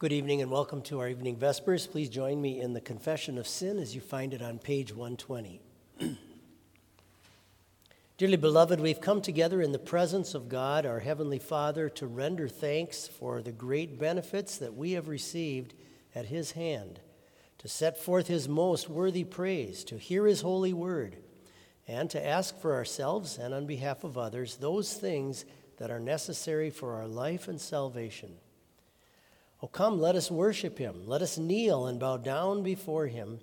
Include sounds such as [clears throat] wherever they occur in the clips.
Good evening and welcome to our evening Vespers. Please join me in the Confession of Sin as you find it on page 120. [clears throat] Dearly beloved, we've come together in the presence of God, our Heavenly Father, to render thanks for the great benefits that we have received at His hand, to set forth His most worthy praise, to hear His holy word, and to ask for ourselves and on behalf of others those things that are necessary for our life and salvation. Oh, come, let us worship him. Let us kneel and bow down before him.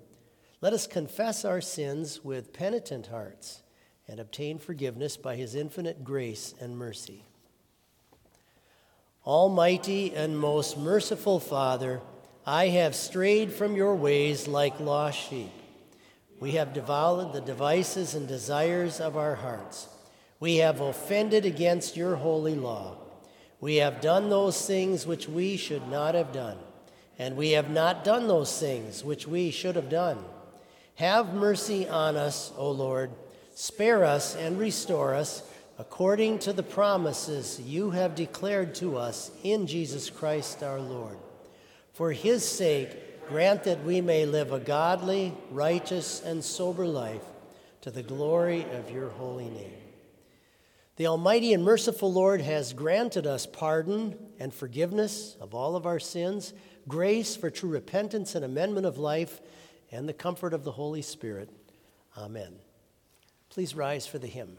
Let us confess our sins with penitent hearts and obtain forgiveness by his infinite grace and mercy. Almighty and most merciful Father, I have strayed from your ways like lost sheep. We have devoured the devices and desires of our hearts. We have offended against your holy law. We have done those things which we should not have done, and we have not done those things which we should have done. Have mercy on us, O Lord. Spare us and restore us according to the promises you have declared to us in Jesus Christ our Lord. For his sake, grant that we may live a godly, righteous, and sober life to the glory of your holy name. The Almighty and merciful Lord has granted us pardon and forgiveness of all of our sins, grace for true repentance and amendment of life, and the comfort of the Holy Spirit. Amen. Please rise for the hymn.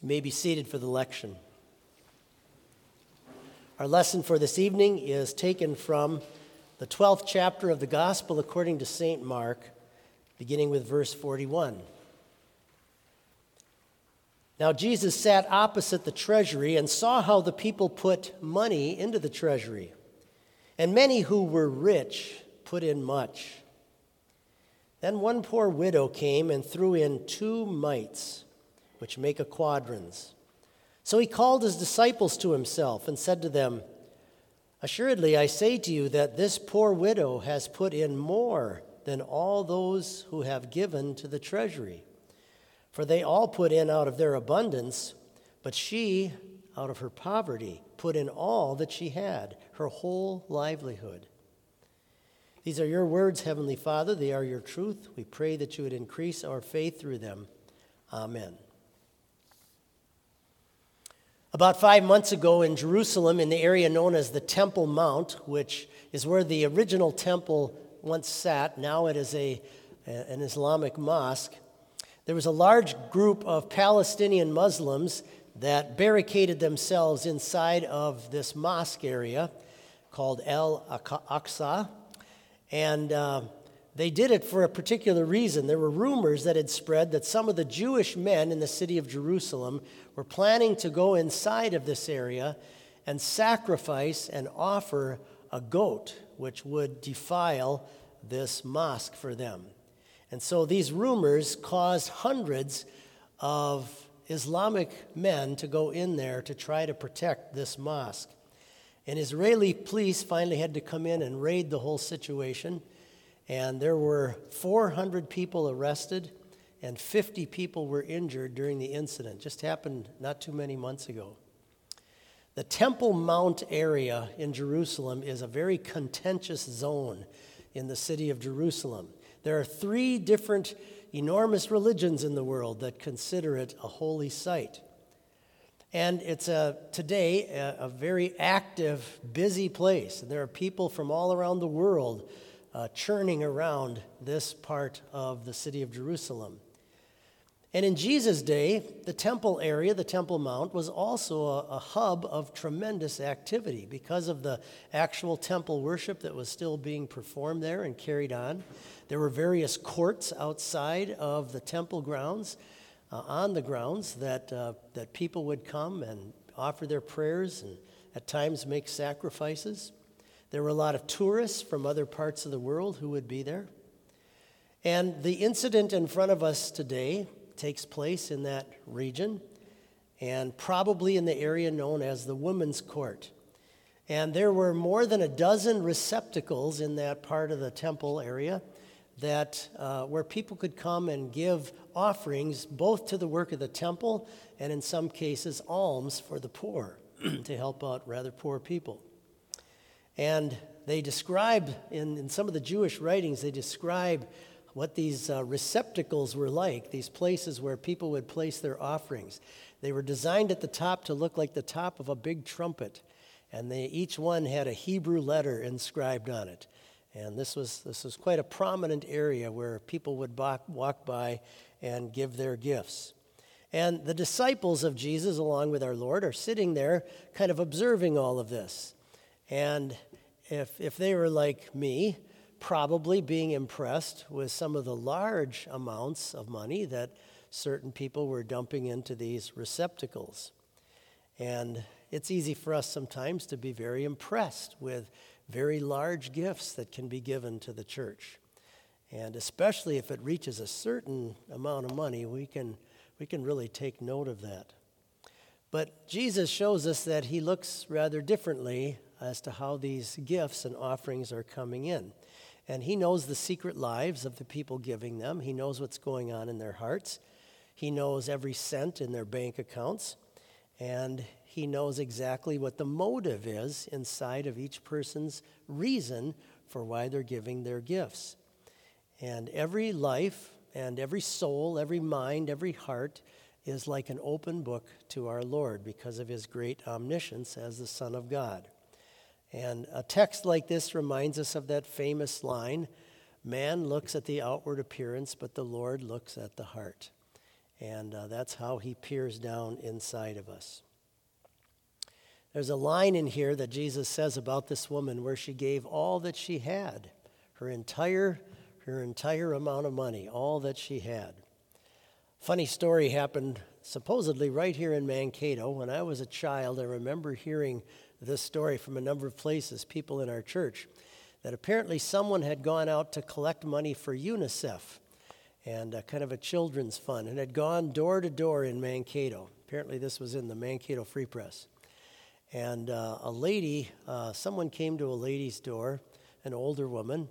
You may be seated for the lection. Our lesson for this evening is taken from the 12th chapter of the Gospel according to St. Mark, beginning with verse 41. Now, Jesus sat opposite the treasury and saw how the people put money into the treasury. And many who were rich put in much. Then one poor widow came and threw in two mites which make a quadrans. So he called his disciples to himself and said to them, Assuredly, I say to you that this poor widow has put in more than all those who have given to the treasury. For they all put in out of their abundance, but she, out of her poverty, put in all that she had, her whole livelihood. These are your words, Heavenly Father. They are your truth. We pray that you would increase our faith through them. Amen. About five months ago in Jerusalem, in the area known as the Temple Mount, which is where the original temple once sat, now it is a, an Islamic mosque, there was a large group of Palestinian Muslims that barricaded themselves inside of this mosque area called El Aqsa. And uh, they did it for a particular reason. There were rumors that had spread that some of the Jewish men in the city of Jerusalem were planning to go inside of this area and sacrifice and offer a goat, which would defile this mosque for them. And so these rumors caused hundreds of Islamic men to go in there to try to protect this mosque. And Israeli police finally had to come in and raid the whole situation. And there were 400 people arrested and 50 people were injured during the incident. Just happened not too many months ago. The Temple Mount area in Jerusalem is a very contentious zone in the city of Jerusalem. There are three different enormous religions in the world that consider it a holy site. And it's a, today a, a very active, busy place. And There are people from all around the world uh, churning around this part of the city of Jerusalem. And in Jesus' day, the temple area, the Temple Mount, was also a, a, hub of tremendous activity because of the actual temple worship that was still being performed there and carried on. There were various courts outside of the temple grounds, uh, on the grounds, that, uh, that people would come and offer their prayers and at times make sacrifices. There were a lot of tourists from other parts of the world who would be there. And the incident in front of us today takes place in that region and probably in the area known as the Women's Court. And there were more than a dozen receptacles in that part of the temple area that uh, where people could come and give offerings both to the work of the temple and in some cases alms for the poor [clears throat] to help out rather poor people. And they describe, in, in some of the Jewish writings, they describe what these uh, receptacles were like, these places where people would place their offerings. They were designed at the top to look like the top of a big trumpet, and they, each one had a Hebrew letter inscribed on it. And this was, this was quite a prominent area where people would walk, walk by and give their gifts. And the disciples of Jesus, along with our Lord, are sitting there kind of observing all of this. And if, if they were like me, probably being impressed with some of the large amounts of money that certain people were dumping into these receptacles. And it's easy for us sometimes to be very impressed with very large gifts that can be given to the church. And especially if it reaches a certain amount of money, we can, we can really take note of that. But Jesus shows us that he looks rather differently as to how these gifts and offerings are coming in. And he knows the secret lives of the people giving them, he knows what's going on in their hearts, he knows every cent in their bank accounts, and he knows exactly what the motive is inside of each person's reason for why they're giving their gifts. And every life and every soul, every mind, every heart is like an open book to our Lord because of his great omniscience as the Son of God. And a text like this reminds us of that famous line Man looks at the outward appearance, but the Lord looks at the heart. And uh, that's how he peers down inside of us. There's a line in here that Jesus says about this woman where she gave all that she had, her entire, her entire amount of money, all that she had. Funny story happened supposedly right here in Mankato. When I was a child, I remember hearing this story from a number of places, people in our church, that apparently someone had gone out to collect money for UNICEF and a, kind of a children's fund and had gone door to door in Mankato. Apparently, this was in the Mankato Free Press. And uh, a lady, uh, someone came to a lady's door, an older woman,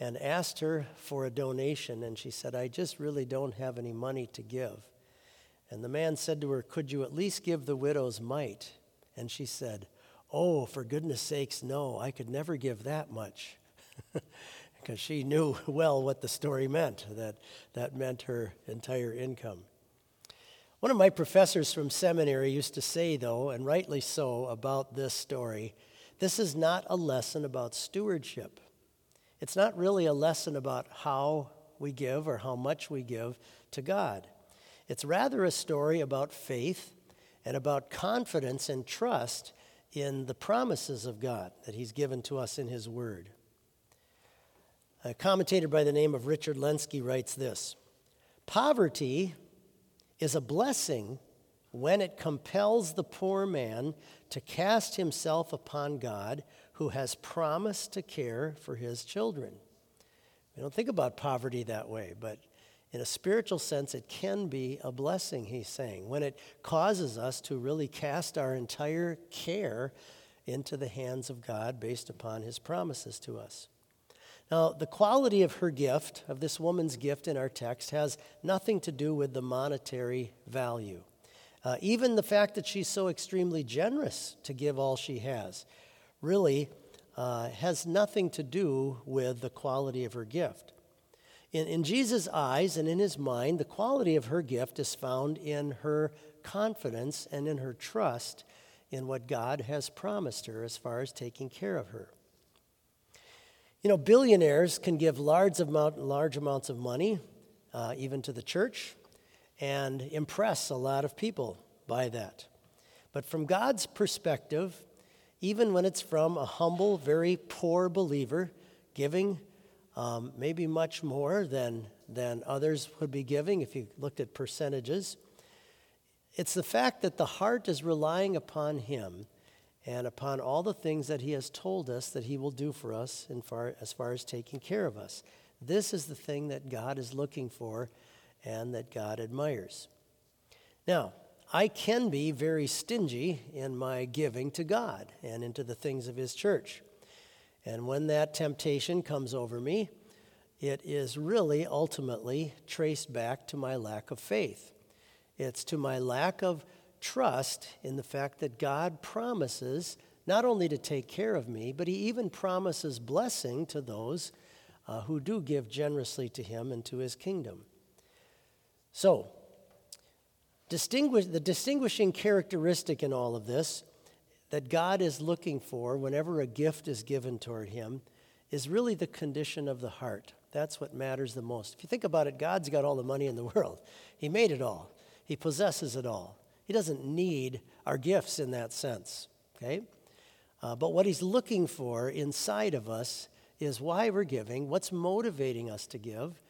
and asked her for a donation. And she said, I just really don't have any money to give. And the man said to her, Could you at least give the widow's mite? And she said, Oh, for goodness sakes, no, I could never give that much. [laughs] because she knew [laughs] well what the story meant, that that meant her entire income. One of my professors from seminary used to say, though, and rightly so, about this story this is not a lesson about stewardship. It's not really a lesson about how we give or how much we give to God. It's rather a story about faith and about confidence and trust in the promises of God that He's given to us in His Word. A commentator by the name of Richard Lenski writes this Poverty is a blessing when it compels the poor man to cast himself upon God who has promised to care for his children. We don't think about poverty that way, but in a spiritual sense, it can be a blessing, he's saying, when it causes us to really cast our entire care into the hands of God based upon his promises to us. Now, the quality of her gift, of this woman's gift in our text, has nothing to do with the monetary value. Uh, even the fact that she's so extremely generous to give all she has really uh, has nothing to do with the quality of her gift. In, in Jesus' eyes and in his mind, the quality of her gift is found in her confidence and in her trust in what God has promised her as far as taking care of her. You know, billionaires can give large, amount, large amounts of money, uh, even to the church, and impress a lot of people by that. But from God's perspective, even when it's from a humble, very poor believer, giving um, maybe much more than, than others would be giving if you looked at percentages, it's the fact that the heart is relying upon Him and upon all the things that He has told us that He will do for us in far, as far as taking care of us. This is the thing that God is looking for and that God admires. Now, I can be very stingy in my giving to God and into the things of His church. And when that temptation comes over me, it is really ultimately traced back to my lack of faith. It's to my lack of trust in the fact that God promises not only to take care of me, but He even promises blessing to those uh, who do give generously to Him and to His kingdom. So, distinguish, the distinguishing characteristic in all of this that God is looking for whenever a gift is given toward Him is really the condition of the heart. That's what matters the most. If you think about it, God's got all the money in the [laughs] world, He made it all, He possesses it all. He doesn't need our gifts in that sense, okay? Uh, but what he's looking for inside of us is why we're giving, what's motivating us to give,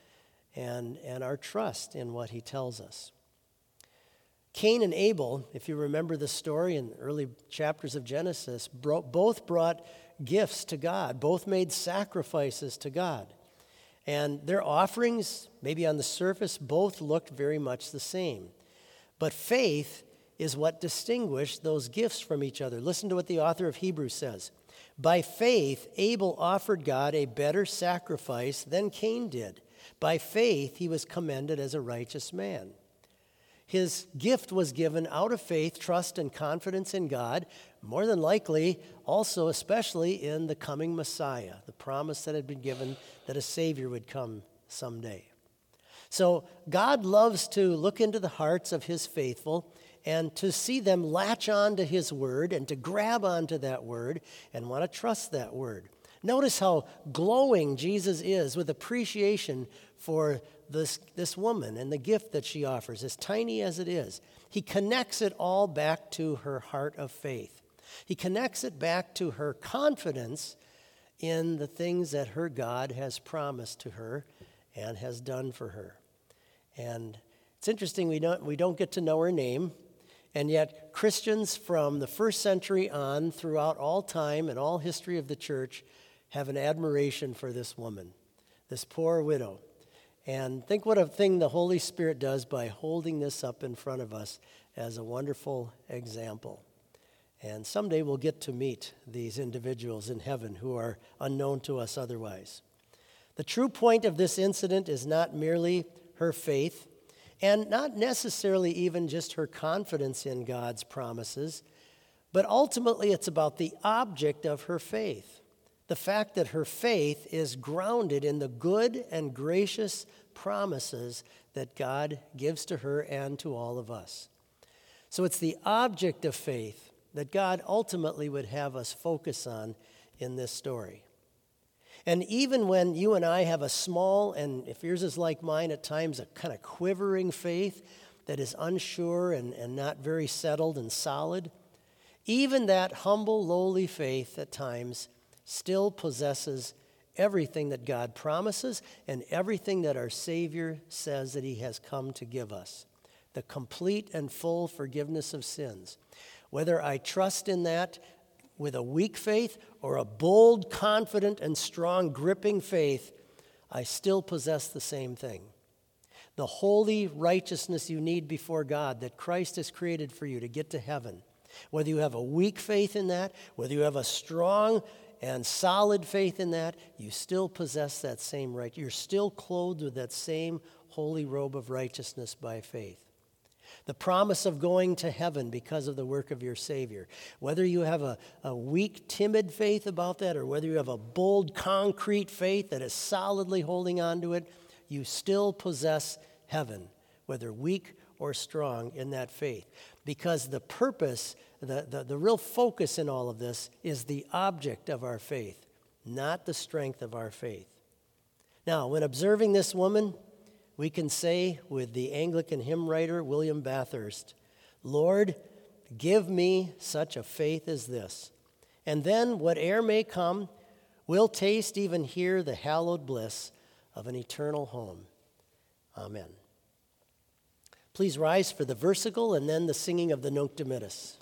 and, and our trust in what he tells us. Cain and Abel, if you remember the story in early chapters of Genesis, bro- both brought gifts to God, both made sacrifices to God. And their offerings, maybe on the surface, both looked very much the same. But faith is what distinguished those gifts from each other. Listen to what the author of Hebrews says. By faith, Abel offered God a better sacrifice than Cain did. By faith, he was commended as a righteous man. His gift was given out of faith, trust, and confidence in God, more than likely, also, especially in the coming Messiah, the promise that had been given that a Savior would come someday. So, God loves to look into the hearts of His faithful and to see them latch on to his word and to grab onto that word and want to trust that word. Notice how glowing Jesus is with appreciation for this, this woman and the gift that she offers, as tiny as it is. He connects it all back to her heart of faith. He connects it back to her confidence in the things that her God has promised to her and has done for her. And it's interesting, we don't, we don't get to know her name, and yet Christians from the first century on, throughout all time and all history of the church, have an admiration for this woman, this poor widow. And think what a thing the Holy Spirit does by holding this up in front of us as a wonderful example. And someday we'll get to meet these individuals in heaven who are unknown to us otherwise. The true point of this incident is not merely her faith, and not necessarily even just her confidence in God's promises, but ultimately it's about the object of her faith. The fact that her faith is grounded in the good and gracious promises that God gives to her and to all of us. So it's the object of faith that God ultimately would have us focus on in this story. And even when you and I have a small, and if yours is like mine at times, a kind of quivering faith that is unsure and, and not very settled and solid, even that humble, lowly faith at times still possesses everything that God promises and everything that our Savior says that He has come to give us the complete and full forgiveness of sins. Whether I trust in that with a weak faith or a bold, confident, and strong, gripping faith, I still possess the same thing. The holy righteousness you need before God that Christ has created for you to get to heaven. Whether you have a weak faith in that, whether you have a strong and solid faith in that, you still possess that same right. You're still clothed with that same holy robe of righteousness by faith the promise of going to heaven because of the work of your Savior. Whether you have a, a weak, timid faith about that, or whether you have a bold, concrete faith that is solidly holding on to it, you still possess heaven, whether weak or strong in that faith. Because the purpose, the, the, the real focus in all of this is the object of our faith, not the strength of our faith. Now, when observing this woman, we can say with the Anglican hymn writer William Bathurst, Lord, give me such a faith as this. And then, whate'er may come, we'll taste, even here the hallowed bliss of an eternal home. Amen. Please rise for the versicle and then the singing of the Nunc Dimittis.